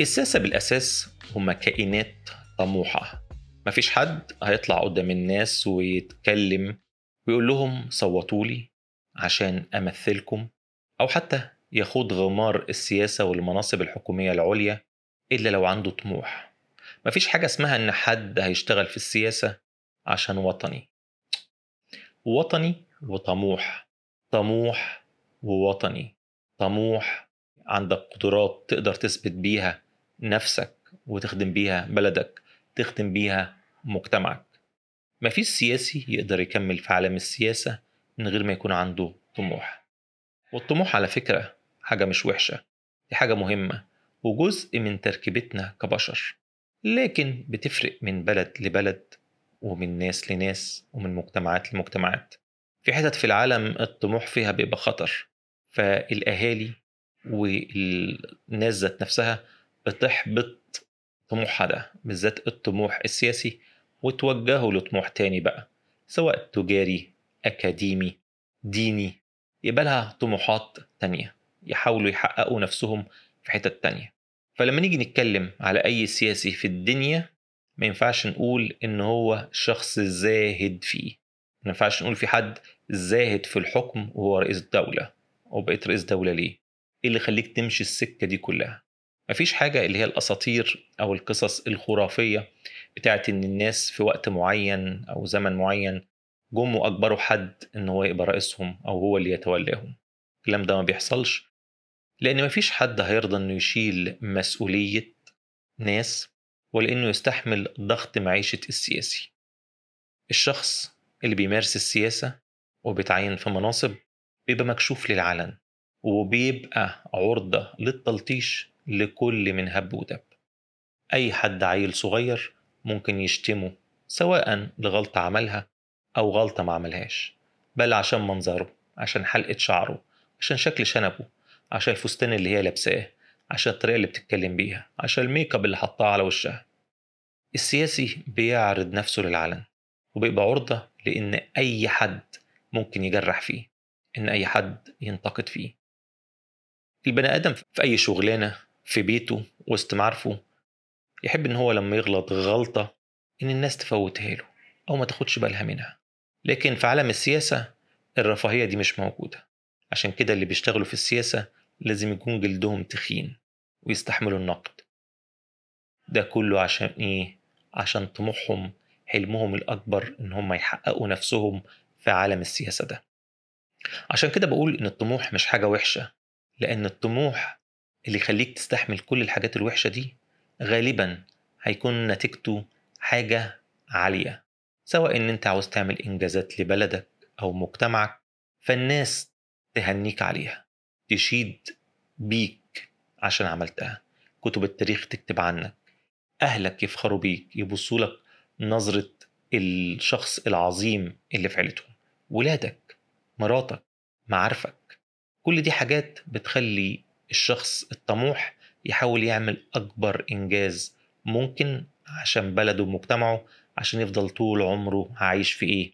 الساسة بالأساس هم كائنات طموحة. مفيش حد هيطلع قدام الناس ويتكلم ويقول لهم صوتولي عشان أمثلكم أو حتى يخوض غمار السياسة والمناصب الحكومية العليا إلا لو عنده طموح. مفيش حاجة اسمها إن حد هيشتغل في السياسة عشان وطني. وطني وطموح. طموح ووطني. طموح عندك قدرات تقدر تثبت بيها نفسك وتخدم بيها بلدك تخدم بيها مجتمعك. مفيش سياسي يقدر يكمل في عالم السياسة من غير ما يكون عنده طموح. والطموح على فكرة حاجة مش وحشة دي حاجة مهمة وجزء من تركيبتنا كبشر. لكن بتفرق من بلد لبلد ومن ناس لناس ومن مجتمعات لمجتمعات. في حتت في العالم الطموح فيها بيبقى خطر فالأهالي والناس ذات نفسها بتحبط طموحها ده بالذات الطموح السياسي وتوجهوا لطموح تاني بقى سواء تجاري أكاديمي ديني يبقى لها طموحات تانية يحاولوا يحققوا نفسهم في حتت تانية فلما نيجي نتكلم على أي سياسي في الدنيا ما ينفعش نقول إن هو شخص زاهد فيه ما ينفعش نقول في حد زاهد في الحكم وهو رئيس دولة أو بقيت رئيس دولة ليه؟ إيه اللي يخليك تمشي السكة دي كلها؟ مفيش حاجة اللي هي الأساطير أو القصص الخرافية بتاعت إن الناس في وقت معين أو زمن معين جم وأجبروا حد إن هو يبقى رئيسهم أو هو اللي يتولاهم. الكلام ده ما بيحصلش لأن مفيش حد هيرضى إنه يشيل مسؤولية ناس ولا إنه يستحمل ضغط معيشة السياسي. الشخص اللي بيمارس السياسة وبيتعين في مناصب بيبقى مكشوف للعلن وبيبقى عرضة للتلطيش لكل من هب ودب. أي حد عيل صغير ممكن يشتمه سواء لغلطة عملها أو غلطة ما عملهاش. بل عشان منظره عشان حلقة شعره عشان شكل شنبه عشان الفستان اللي هي لابساه عشان الطريقة اللي بتتكلم بيها عشان الميك اب اللي حطاه على وشها. السياسي بيعرض نفسه للعلن وبيبقى عرضة لأن أي حد ممكن يجرح فيه إن أي حد ينتقد فيه. البني آدم في أي شغلانة في بيته وسط معارفه يحب إن هو لما يغلط غلطة إن الناس تفوتها له أو ما تاخدش بالها منها. لكن في عالم السياسة الرفاهية دي مش موجودة. عشان كده اللي بيشتغلوا في السياسة لازم يكون جلدهم تخين ويستحملوا النقد. ده كله عشان إيه؟ عشان طموحهم حلمهم الأكبر إن هم يحققوا نفسهم في عالم السياسة ده. عشان كده بقول إن الطموح مش حاجة وحشة لأن الطموح اللي يخليك تستحمل كل الحاجات الوحشة دي غالبا هيكون نتيجته حاجة عالية. سواء إن أنت عاوز تعمل إنجازات لبلدك أو مجتمعك فالناس تهنيك عليها تشيد بيك عشان عملتها. كتب التاريخ تكتب عنك أهلك يفخروا بيك يبصوا لك نظرة الشخص العظيم اللي في عيلتهم ولادك مراتك معارفك. كل دي حاجات بتخلي الشخص الطموح يحاول يعمل أكبر إنجاز ممكن عشان بلده ومجتمعه عشان يفضل طول عمره عايش في إيه؟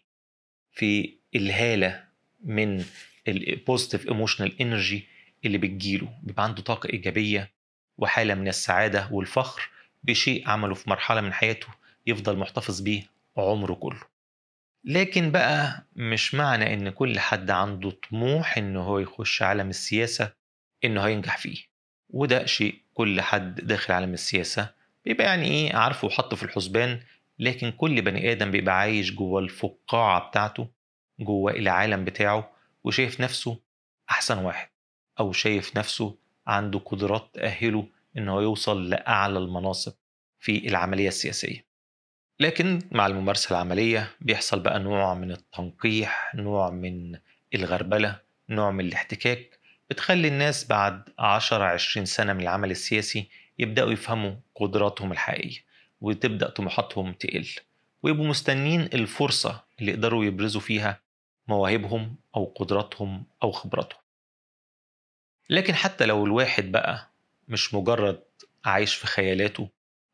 في الهالة من ال positive emotional energy اللي بتجيله بيبقى عنده طاقة إيجابية وحالة من السعادة والفخر بشيء عمله في مرحلة من حياته يفضل محتفظ بيه عمره كله لكن بقى مش معنى إن كل حد عنده طموح إن هو يخش عالم السياسة إنه هينجح فيه. وده شيء كل حد داخل عالم السياسة بيبقى يعني إيه عارفه وحطه في الحسبان لكن كل بني آدم بيبقى عايش جوه الفقاعة بتاعته جوه العالم بتاعه وشايف نفسه أحسن واحد أو شايف نفسه عنده قدرات تأهله إن هو يوصل لأعلى المناصب في العملية السياسية. لكن مع الممارسة العملية بيحصل بقى نوع من التنقيح نوع من الغربلة نوع من الاحتكاك بتخلي الناس بعد 10 20 سنة من العمل السياسي يبدأوا يفهموا قدراتهم الحقيقية وتبدأ طموحاتهم تقل ويبقوا مستنين الفرصة اللي يقدروا يبرزوا فيها مواهبهم أو قدراتهم أو خبراتهم. لكن حتى لو الواحد بقى مش مجرد عايش في خيالاته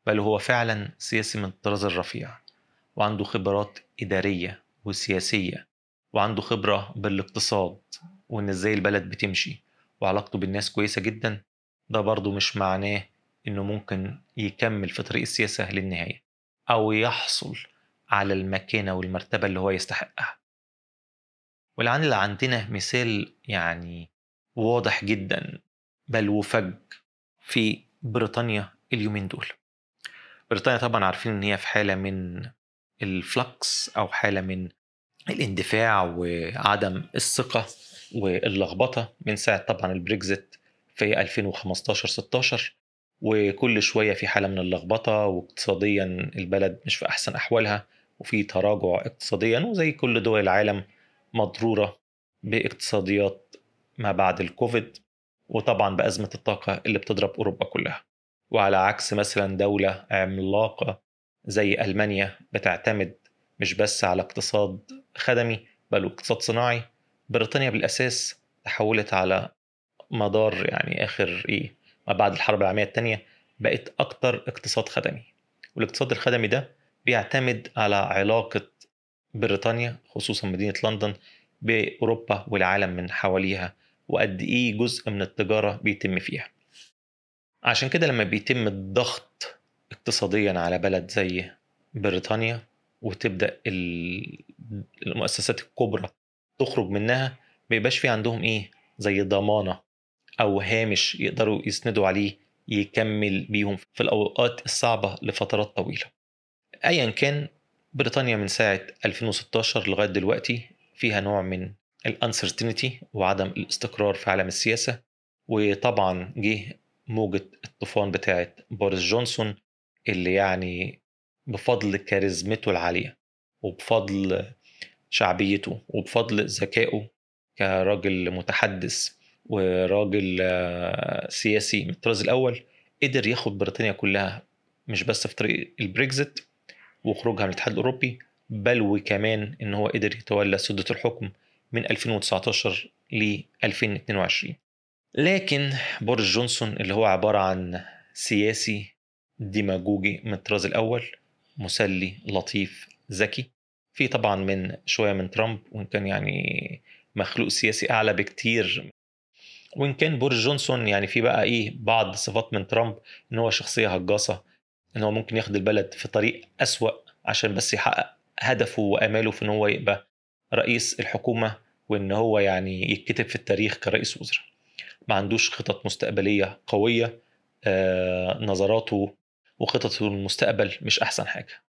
بل هو فعلا سياسي من الطراز الرفيع وعنده خبرات إدارية وسياسية وعنده خبرة بالاقتصاد وإن إزاي البلد بتمشي وعلاقته بالناس كويسة جدا ده برضه مش معناه إنه ممكن يكمل في طريق السياسة للنهاية أو يحصل على المكانة والمرتبة اللي هو يستحقها. ولعل عندنا مثال يعني واضح جدا بل وفج في بريطانيا اليومين دول. بريطانيا طبعا عارفين إن هي في حالة من الفلكس أو حالة من الاندفاع وعدم الثقة واللخبطة من ساعة طبعا البريكزيت في 2015 16 وكل شوية في حالة من اللخبطة واقتصاديا البلد مش في أحسن أحوالها وفي تراجع اقتصاديا وزي كل دول العالم مضرورة باقتصاديات ما بعد الكوفيد وطبعا بأزمة الطاقة اللي بتضرب أوروبا كلها. وعلى عكس مثلا دولة عملاقة زي ألمانيا بتعتمد مش بس على اقتصاد خدمي بل واقتصاد صناعي بريطانيا بالأساس تحولت على مدار يعني آخر إيه ما بعد الحرب العالمية الثانية بقت أكتر اقتصاد خدمي. والاقتصاد الخدمي ده بيعتمد على علاقة بريطانيا خصوصا مدينة لندن بأوروبا والعالم من حواليها وقد إيه جزء من التجارة بيتم فيها. عشان كده لما بيتم الضغط اقتصاديا على بلد زي بريطانيا وتبدأ المؤسسات الكبرى تخرج منها بيبقاش في عندهم إيه؟ زي ضمانة أو هامش يقدروا يسندوا عليه يكمل بيهم في الأوقات الصعبة لفترات طويلة. ايا كان بريطانيا من ساعة 2016 لغاية دلوقتي فيها نوع من الانسرتينتي وعدم الاستقرار في عالم السياسة وطبعا جه موجة الطوفان بتاعت بوريس جونسون اللي يعني بفضل كاريزمته العالية وبفضل شعبيته وبفضل ذكائه كراجل متحدث وراجل سياسي من الطراز الأول قدر ياخد بريطانيا كلها مش بس في طريق البريكزيت وخروجها من الاتحاد الأوروبي بل وكمان إن هو قدر يتولى سدة الحكم من 2019 ل 2022 لكن بوريس جونسون اللي هو عبارة عن سياسي ديماجوجي من الطراز الأول مسلي لطيف ذكي في طبعا من شوية من ترامب وإن كان يعني مخلوق سياسي أعلى بكتير. وإن كان بوريس جونسون يعني في بقى إيه بعض صفات من ترامب إن هو شخصية هجاصة إن هو ممكن ياخد البلد في طريق أسوأ عشان بس يحقق هدفه وآماله في إن هو يبقى رئيس الحكومة وإن هو يعني يتكتب في التاريخ كرئيس وزراء. ما عندوش خطط مستقبلية قوية آه نظراته وخططه المستقبل مش أحسن حاجة.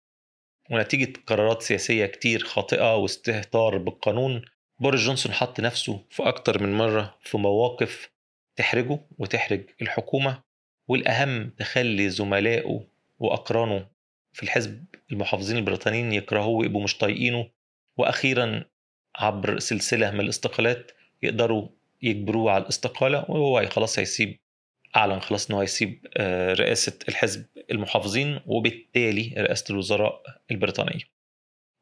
ونتيجة قرارات سياسية كتير خاطئة واستهتار بالقانون بوريس جونسون حط نفسه في أكتر من مرة في مواقف تحرجه وتحرج الحكومة والأهم تخلي زملائه وأقرانه في الحزب المحافظين البريطانيين يكرهوه ويبقوا مش طايقينه. وأخيرا عبر سلسلة من الاستقالات يقدروا يجبروه على الاستقالة وهو خلاص هيسيب أعلن خلاص إنه هيسيب رئاسة الحزب المحافظين وبالتالي رئاسة الوزراء البريطانية.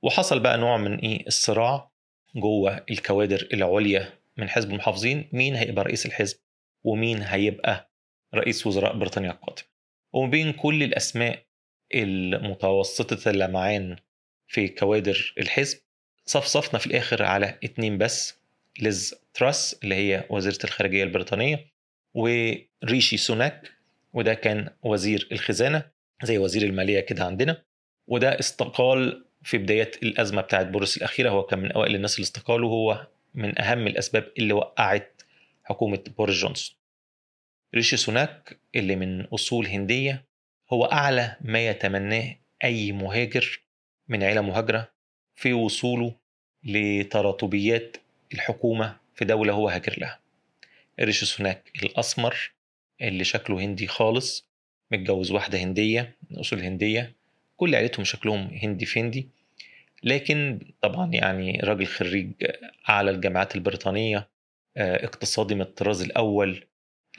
وحصل بقى نوع من إيه؟ الصراع جوه الكوادر العليا من حزب المحافظين مين هيبقى رئيس الحزب ومين هيبقى رئيس وزراء بريطانيا القادم. وبين كل الأسماء المتوسطة اللمعان في كوادر الحزب صفصفنا في الآخر على اتنين بس ليز تراس اللي هي وزيرة الخارجية البريطانية وريشي سوناك وده كان وزير الخزانة زي وزير المالية كده عندنا. وده استقال في بدايات الأزمة بتاعت بوريس الأخيرة هو كان من أوائل الناس اللي استقالوا هو من أهم الأسباب اللي وقعت حكومة بوريس جونسون. ريشي سوناك اللي من أصول هندية هو أعلى ما يتمناه أي مهاجر من عيلة مهاجرة في وصوله لتراتبيات الحكومة في دولة هو هاجر لها. ريشي سوناك الأسمر اللي شكله هندي خالص متجوز واحدة هندية من أصول هندية كل عيلتهم شكلهم هندي فندي لكن طبعا يعني راجل خريج أعلى الجامعات البريطانية اقتصادي من الطراز الأول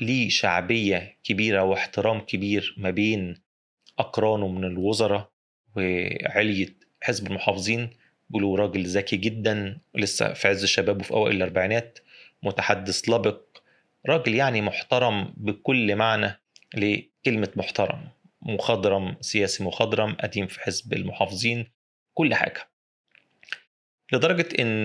ليه شعبية كبيرة واحترام كبير ما بين أقرانه من الوزراء وعلية حزب المحافظين. بيقولوا راجل ذكي جدا لسه في عز شبابه في أوائل الأربعينات متحدث لبق راجل يعني محترم بكل معنى لكلمة محترم مخضرم سياسي مخضرم قديم في حزب المحافظين كل حاجة. لدرجة إن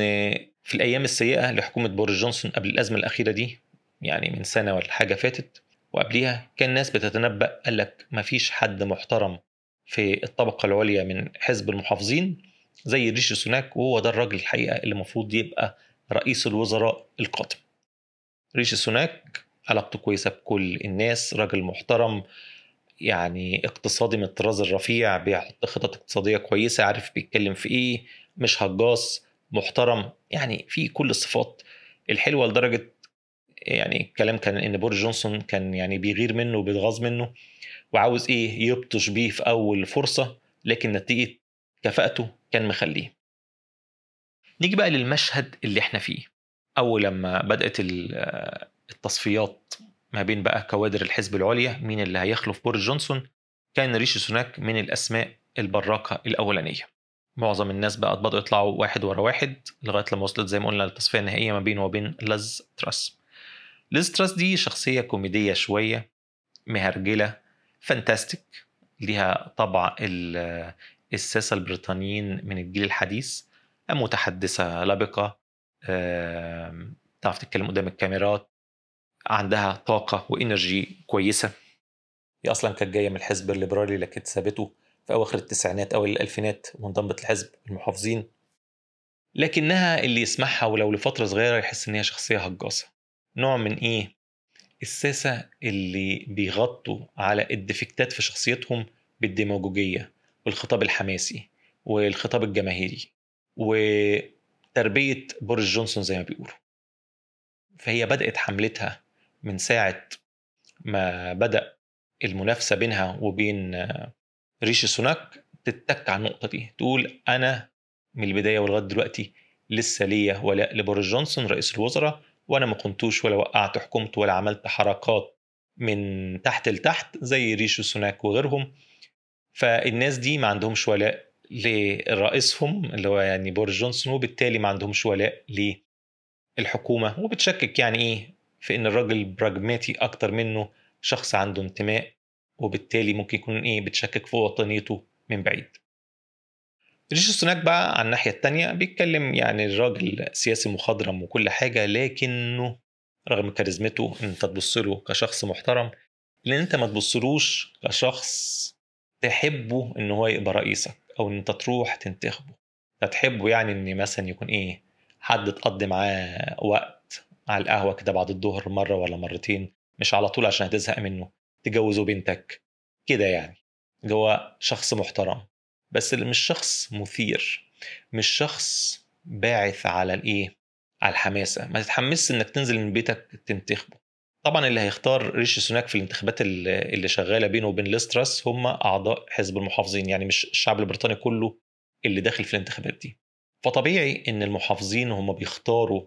في الأيام السيئة لحكومة بوريس جونسون قبل الأزمة الأخيرة دي يعني من سنة ولا حاجة فاتت وقبليها كان ناس بتتنبأ قال لك مفيش حد محترم في الطبقة العليا من حزب المحافظين زي ريشي سوناك وهو ده الراجل الحقيقة اللي المفروض يبقى رئيس الوزراء القادم. ريشي سوناك علاقته كويسة بكل الناس راجل محترم يعني اقتصادي من الطراز الرفيع بيحط خطط اقتصادية كويسة عارف بيتكلم في إيه مش هجاص محترم يعني في كل الصفات الحلوة لدرجة يعني الكلام كان إن بوريس جونسون كان يعني بيغير منه وبيتغاظ منه وعاوز إيه يبطش بيه في أول فرصة لكن نتيجة كفاءته كان مخليه. نيجي بقى للمشهد اللي إحنا فيه. أول لما بدأت التصفيات ما بين بقى كوادر الحزب العليا مين اللي هيخلف بوريس جونسون؟ كان ريشي سوناك من الأسماء البراقة الأولانية. معظم الناس بقى بدأوا يطلعوا واحد ورا واحد لغاية لما وصلت زي ما قلنا للتصفية النهائية ما بينه وبين ليز تراس. ليز تراس دي شخصية كوميدية شوية مهرجلة fantastic ليها طبع الساسة البريطانيين من الجيل الحديث متحدثة لبقة تعرف تتكلم قدام الكاميرات عندها طاقة وإنرجي كويسة. هي أصلا كانت جاية من الحزب الليبرالي لكن سابته في أواخر التسعينات أو الألفينات وانضمت لحزب المحافظين. لكنها اللي يسمعها ولو لفترة صغيرة يحس إن هي شخصية هجاصة نوع من إيه؟ الساسة اللي بيغطوا على الديفكتات في شخصيتهم بالديماغوجية والخطاب الحماسي والخطاب الجماهيري وتربية بوريس جونسون زي ما بيقولوا. فهي بدأت حملتها من ساعة ما بدأ المنافسة بينها وبين ريشي سوناك تتكّ على النقطة دي تقول أنا من البداية ولغاية دلوقتي لسه ليا ولاء لبوريس جونسون رئيس الوزراء وأنا ما خنتوش ولا وقعت حكومته ولا عملت حركات من تحت لتحت زي ريشي سوناك وغيرهم. فالناس دي ما عندهمش ولاء لرئيسهم اللي هو يعني بوريس جونسون وبالتالي ما عندهمش ولاء للحكومة. وبتشكك يعني إيه؟ في إن الراجل براجماتي أكتر منه شخص عنده انتماء وبالتالي ممكن يكون إيه؟ بتشكك في وطنيته من بعيد. ريشي سوناك بقى على الناحية التانية بيتكلم يعني الراجل سياسي مخضرم وكل حاجة لكنه رغم كاريزمته إن أنت تبص له كشخص محترم لأن أنت ما تبصلوش كشخص تحبه إن هو يبقى رئيسك. أو إن أنت تروح تنتخبه. تحبه يعني إن مثلا يكون إيه حد تقضي معاه وقت على القهوة كده بعد الظهر مرة ولا مرتين مش على طول عشان هتزهق منه تجوزه بنتك. كده يعني. هو شخص محترم. بس اللي مش شخص مثير مش شخص باعث على الإيه على الحماسة. ما تتحمسش إنك تنزل من بيتك تنتخبه. طبعا اللي هيختار ريشي سوناك في الانتخابات اللي شغالة بينه وبين ليستراس هم أعضاء حزب المحافظين يعني مش الشعب البريطاني كله اللي داخل في الانتخابات دي. فطبيعي إن المحافظين هم بيختاروا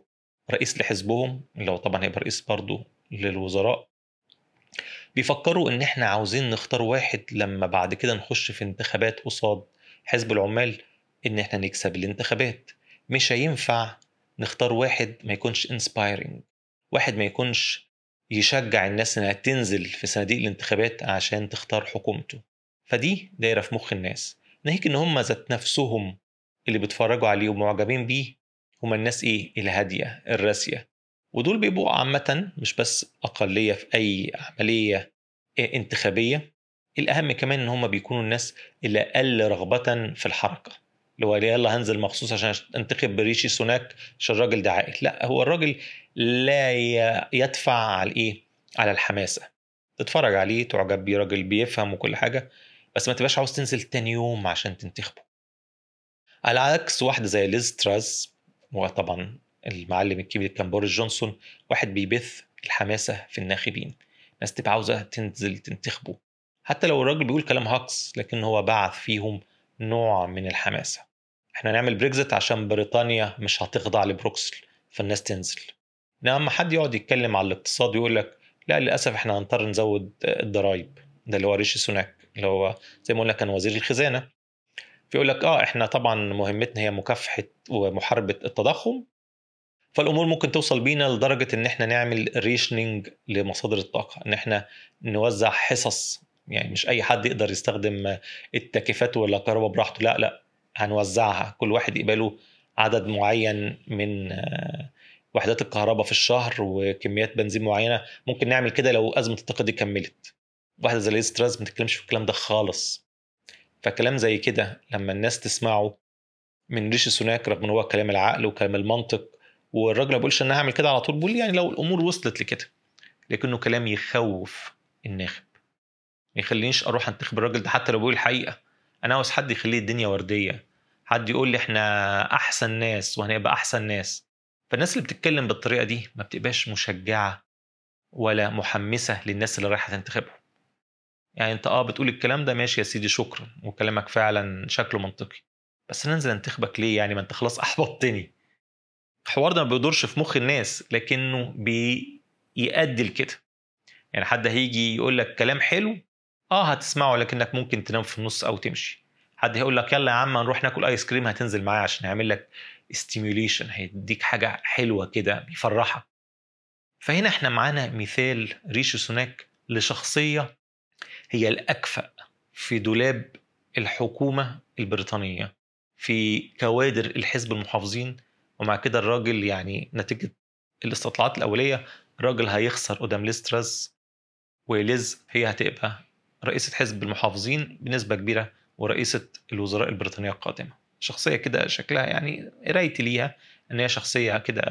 رئيس لحزبهم اللي هو طبعا هيبقى رئيس برضه للوزراء بيفكروا إن إحنا عاوزين نختار واحد لما بعد كده نخش في انتخابات قصاد حزب العمال إن إحنا نكسب الانتخابات. مش هينفع نختار واحد ما يكونش انسبايرنج واحد ما يكونش يشجع الناس إنها تنزل في صناديق الانتخابات عشان تختار حكومته. فدي دايرة في مخ الناس. ناهيك إن هم ذات نفسهم اللي بيتفرجوا عليه ومعجبين بيه هم الناس إيه؟ الهادية الراسية. ودول بيبقوا عامة مش بس أقلية في أي عملية انتخابية. الأهم كمان إن هم بيكونوا الناس اللي أقل رغبة في الحركة. اللي هو يلا هنزل مخصوص عشان انتخب ريشي سوناك عشان الراجل ده عاقل. لا هو الراجل لا يبعث على الايه؟ على الحماسة. تتفرج عليه تعجب بيه راجل بيفهم وكل حاجة بس ما تبقاش عاوز تنزل تاني يوم عشان تنتخبه. على عكس واحدة زي ليز تراس وطبعا المعلم الكبير كان بوريس جونسون واحد بيبث الحماسة في الناخبين. ناس تبقى عاوزة تنزل تنتخبه. حتى لو الراجل بيقول كلام هاكس لكن هو بعث فيهم نوع من الحماسة. إحنا نعمل بريكزت عشان بريطانيا مش هتخضع لبروكسل فالناس تنزل. لما حد يقعد يتكلم على الاقتصاد ويقول لك لا للأسف إحنا هنضطر نزود الضرايب. ده اللي هو ريشي سوناك اللي هو زي ما قلنا كان وزير الخزانة. فيقول لك آه إحنا طبعا مهمتنا هي مكافحة ومحاربة التضخم فالأمور ممكن توصل بينا لدرجة إن إحنا نعمل rationing لمصادر الطاقة إن إحنا نوزع حصص. يعني مش أي حد يقدر يستخدم التكييفات ولا الكهرباء براحته لا لا. هنوزعها. كل واحد يقبله عدد معين من وحدات الكهرباء في الشهر وكميات بنزين معينة. ممكن نعمل كده لو أزمة الطاقة دي كملت. واحدة زي ليز ما تتكلمش في الكلام ده خالص. فكلام زي كده لما الناس تسمعه من ريشي سوناك رغم إن هو كلام العقل وكلام المنطق والراجل ما بيقولش ان هعمل كده على طول بيقول يعني لو الأمور وصلت لكده. لكنه كلام يخوف الناخب. ما يخلينيش أروح أنتخب الراجل ده حتى لو بيقول الحقيقة أنا عاوز حد يخليه الدنيا وردية. حد يقول لي إحنا أحسن ناس وهنبقى أحسن ناس. فالناس اللي بتتكلم بالطريقة دي ما بتبقاش مشجعة ولا محمسة للناس اللي رايحة تنتخبهم. يعني أنت آه بتقول الكلام ده ماشي يا سيدي شكرا وكلامك فعلا شكله منطقي بس ننزل انتخبك ليه يعني؟ ما أنت خلاص أحبطتني. الحوار ده ما بيدورش في مخ الناس لكنه بيؤدي لكده. يعني حد هيجي يقول لك كلام حلو آه هتسمعه لكنك ممكن تنام في النص أو تمشي. حد هيقول لك يلا يا عم نروح ناكل ايس كريم هتنزل معايا عشان يعمل لك stimulation هيديك حاجة حلوة كده بيفرحك. فهنا إحنا معانا مثال ريشي سوناك لشخصية هي الأكفأ في دولاب الحكومة البريطانية في كوادر الحزب المحافظين ومع كده الراجل يعني نتيجة الاستطلاعات الأولية الراجل هيخسر قدام ليستراز وليز هي هتبقى رئيسة حزب المحافظين بنسبة كبيرة ورئيسة الوزراء البريطانية القادمة. شخصية كده شكلها يعني قرايتي ليها إن هي شخصية كده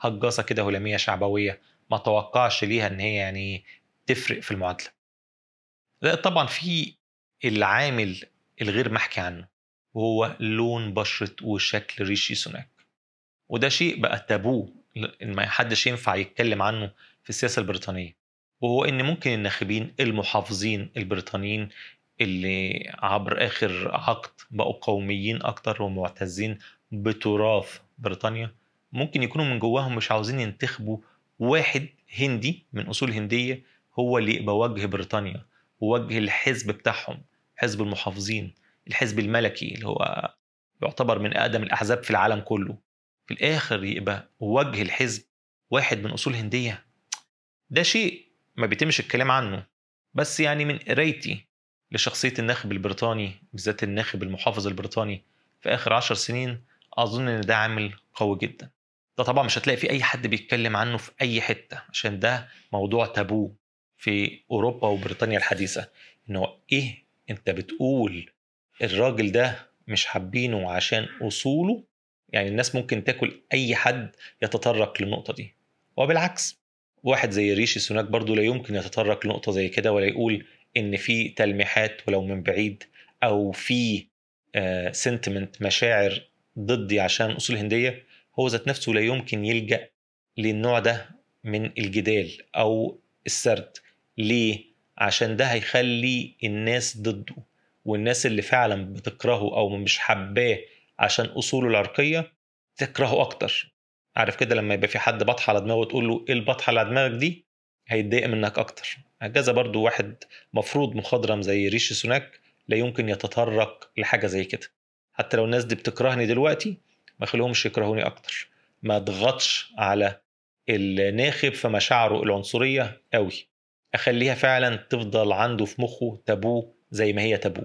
هجاصة كده هلامية شعبوية ما توقعش ليها إن هي يعني تفرق في المعادلة. لا طبعا في العامل الغير محكي عنه وهو لون بشرة وشكل ريشي سوناك. وده شيء بقى تابوه ما حدش ينفع يتكلم عنه في السياسة البريطانية. وهو إن ممكن الناخبين المحافظين البريطانيين اللي عبر آخر عقد بقوا قوميين أكتر ومعتزين بتراث بريطانيا ممكن يكونوا من جواهم مش عاوزين ينتخبوا واحد هندي من أصول هندية هو اللي يبقى وجه بريطانيا ووجه الحزب بتاعهم حزب المحافظين الحزب الملكي اللي هو يعتبر من أقدم الأحزاب في العالم كله. في الآخر يبقى وجه الحزب واحد من أصول هندية. ده شيء ما بيتمش الكلام عنه. بس يعني من قرايتي لشخصية الناخب البريطاني بالذات الناخب المحافظ البريطاني في آخر عشر سنين أظن إن ده عامل قوي جدا. ده طبعا مش هتلاقي في أي حد بيتكلم عنه في أي حتة عشان ده موضوع تابو في أوروبا وبريطانيا الحديثة إنه إيه أنت بتقول الراجل ده مش حابينه عشان أصوله؟ يعني الناس ممكن تاكل أي حد يتطرق للنقطة دي. وبالعكس واحد زي ريشي سوناك برضو لا يمكن يتطرق لنقطة زي كده ولا يقول إن في تلميحات ولو من بعيد أو في سنتمنت مشاعر ضدي عشان أصول هندية هو ذات نفسه لا يمكن يلجأ للنوع ده من الجدال أو السرد. ليه؟ عشان ده هيخلي الناس ضده والناس اللي فعلا بتكرهه أو مش حباه عشان أصوله العرقية تكرهه أكتر. عارف كده لما يبقى في حد بطحة على دماغه تقول له إيه البطحة اللي على دماغك دي؟ هيتضايق منك أكتر. هكذا برضو واحد مفروض مخضرم زي ريشي سوناك لا يمكن يتطرق لحاجة زي كده. حتى لو الناس دي بتكرهني دلوقتي ما خليهمش يكرهوني أكتر. ما أضغطش على الناخب في مشاعره العنصرية قوي أخليها فعلا تفضل عنده في مخه تابو زي ما هي تابو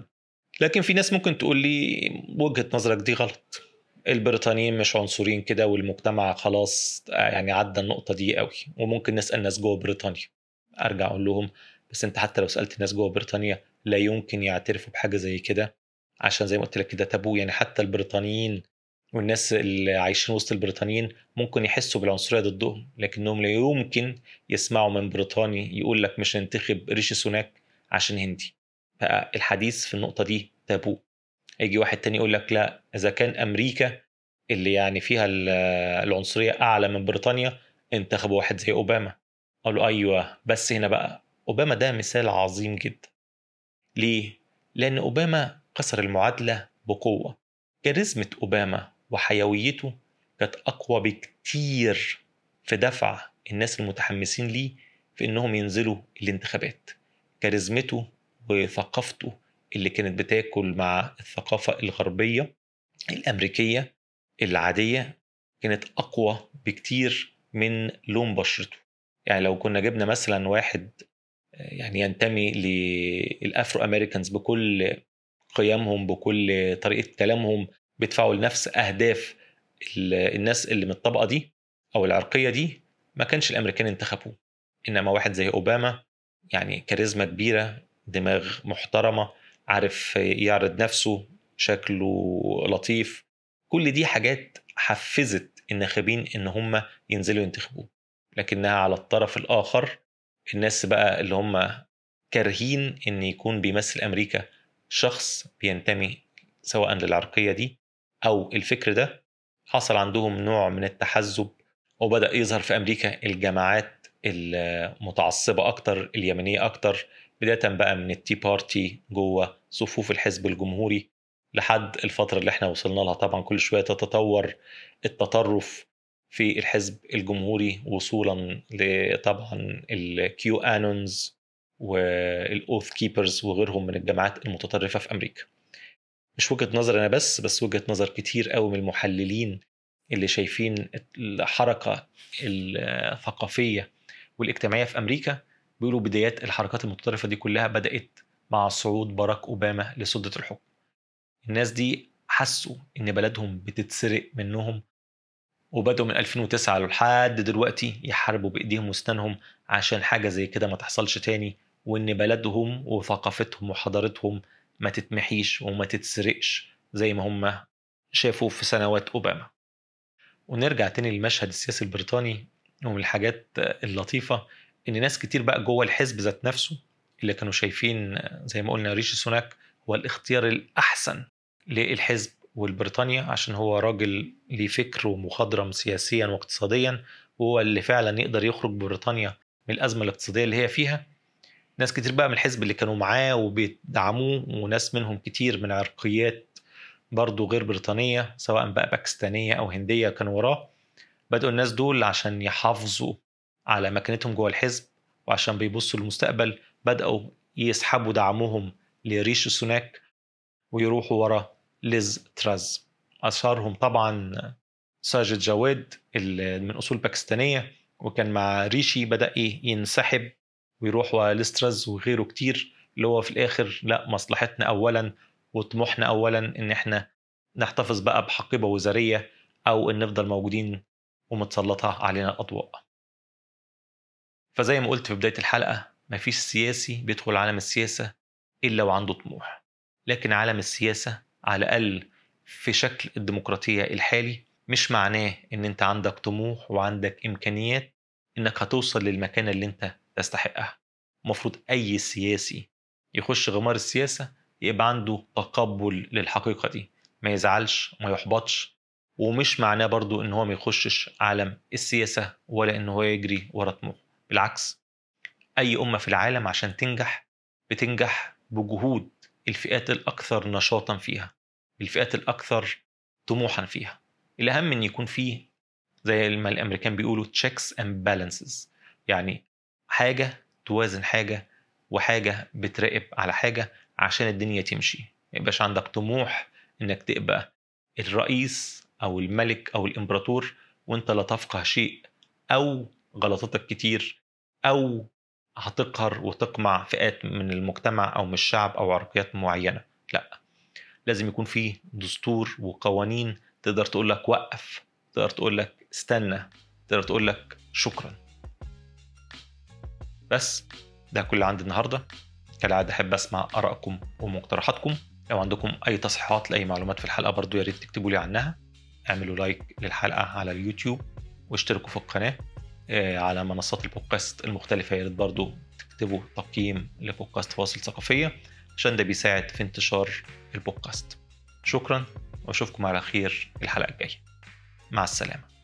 لكن في ناس ممكن تقول لي وجهة نظرك دي غلط. البريطانيين مش عنصريين كده والمجتمع خلاص يعني عدى النقطة دي قوي. وممكن نسال ناس جوه بريطانيا. أرجع أقول لهم بس أنت حتى لو سألت ناس جوه بريطانيا لا يمكن يعترفوا بحاجة زي كده. عشان زي ما قلت لك كده تابو يعني حتى البريطانيين والناس اللي عايشين وسط البريطانيين ممكن يحسوا بالعنصرية ضدهم لكنهم لا يمكن يسمعوا من بريطاني يقول لك مش ننتخب ريشي سوناك عشان هندي. فالحديث في النقطة دي تابو. يجي واحد تاني يقول لك لا إذا كان أمريكا اللي يعني فيها العنصرية أعلى من بريطانيا انتخبوا واحد زي أوباما. له أيوه بس هنا بقى أوباما ده مثال عظيم جدا. ليه؟ لأن أوباما كسر المعادلة بقوة. كاريزمة أوباما وحيويته كانت أقوى بكتير في دفع الناس المتحمسين ليه؟ في إنهم ينزلوا الانتخابات. كاريزمته وثقافته اللي كانت بتاكل مع الثقافة الغربية الأمريكية العادية كانت أقوى بكتير من لون بشرته. يعني لو كنا جبنا مثلا واحد يعني ينتمي للأفرو أمريكانز بكل قيمهم بكل طريقة كلامهم بيدفعوا لنفس أهداف الناس اللي من الطبقة دي أو العرقية دي ما كانش الأمريكان انتخبوه. إنما واحد زي أوباما يعني كاريزما كبيرة دماغ محترمة عارف يعرض نفسه شكله لطيف. كل دي حاجات حفزت الناخبين إن هم ينزلوا ينتخبوه. لكنها على الطرف الآخر الناس بقى اللي هم كارهين إن يكون بيمثل أمريكا شخص بينتمي سواء للعرقية دي أو الفكر ده حصل عندهم نوع من التحزب وبدأ يظهر في أمريكا الجماعات المتعصبة أكتر اليمينية أكتر بداية بقى من ال Tea Party جوه صفوف الحزب الجمهوري لحد الفترة اللي إحنا وصلنا لها. طبعا كل شوية تتطور التطرف في الحزب الجمهوري وصولا لطبعا ال QAnons وال Oath Keepers وغيرهم من الجماعات المتطرفة في أمريكا. مش وجهة نظر أنا بس بس وجهة نظر كتير قوي من المحللين اللي شايفين الحركة الثقافية والاجتماعية في أمريكا بيقولوا بدايات الحركات المتطرفة دي كلها بدأت مع صعود باراك أوباما لسدة الحكم. الناس دي حسوا إن بلدهم بتتسرق منهم وبدأوا من 2009 لحد دلوقتي يحاربوا بإيديهم وأسنانهم عشان حاجة زي كده ما تحصلش تاني وإن بلدهم وثقافتهم وحضارتهم ما تتمحيش وما تتسرقش زي ما هم شافوا في سنوات أوباما. ونرجع تاني للمشهد السياسي البريطاني ومن الحاجات اللطيفة إن ناس كتير بقى جوه الحزب ذات نفسه اللي كانوا شايفين زي ما قلنا ريشي سوناك هو الاختيار الأحسن للحزب والبريطانيا عشان هو راجل ليه فكر ومخضرم سياسيا واقتصاديا وهو اللي فعلا يقدر يخرج بريطانيا من الأزمة الاقتصادية اللي هي فيها. ناس كتير بقى من الحزب اللي كانوا معاه وبيدعموه وناس منهم كتير من عرقيات برضه غير بريطانية سواء بقى باكستانية أو هندية كانوا وراه. بدأوا الناس دول عشان يحافظوا على مكانتهم جوه الحزب وعشان بيبصوا للمستقبل بدأوا يسحبوا دعمهم لريشي سوناك ويروحوا ورا ليز تراس. أشهرهم طبعا ساجد جاويد اللي من أصول باكستانية وكان مع ريشي بدأ إيه ينسحب ويروح ورا ليز تراس وغيره كتير اللي هو في الآخر لا مصلحتنا أولا وطموحنا أولا إن إحنا نحتفظ بقى بحقيبة وزارية أو إن نفضل موجودين ومتسلطة علينا الأضواء. فزي ما قلت في بداية الحلقة مفيش سياسي بيدخل عالم السياسة إلا وعنده طموح. لكن عالم السياسة على الأقل في شكل الديمقراطية الحالي مش معناه إن أنت عندك طموح وعندك إمكانيات إنك هتوصل للمكانة اللي أنت تستحقها. المفروض أي سياسي يخش غمار السياسة يبقى عنده تقبل للحقيقة دي. ما يزعلش ما يحبطش ومش معناه برضو إن هو ما يخشش عالم السياسة ولا إن هو يجري ورا طموح بالعكس أي أمة في العالم عشان تنجح بتنجح بجهود الفئات الأكثر نشاطا فيها الفئات الأكثر طموحا فيها. الأهم إن يكون فيه زي ما الأمريكان بيقولوا checks and balances يعني حاجة توازن حاجة وحاجة بتراقب على حاجة عشان الدنيا تمشي. ما يبقاش عندك طموح إنك تبقى الرئيس أو الملك أو الإمبراطور وأنت لا تفقه شيء أو غلطاتك كتير أو هتقهر وتقمع فئات من المجتمع أو من الشعب أو عرقيات معينة. لأ لازم يكون في دستور وقوانين تقدر تقول لك وقف تقدر تقول لك استنى تقدر تقول لك شكرا. بس ده كل اللي عندي النهارده. كالعادة أحب أسمع آرائكم ومقترحاتكم. لو عندكم أي تصحيحات لأي معلومات في الحلقة برضو يا ريت تكتبوا لي عنها. اعملوا like للحلقة على اليوتيوب واشتركوا في القناة. على منصات البودكاست المختلفة. يا ريت برضو تكتبوا تقييم لبودكاست فواصل ثقافية عشان ده بيساعد في انتشار البودكاست. شكرا وأشوفكم على خير الحلقة الجاية. مع السلامة.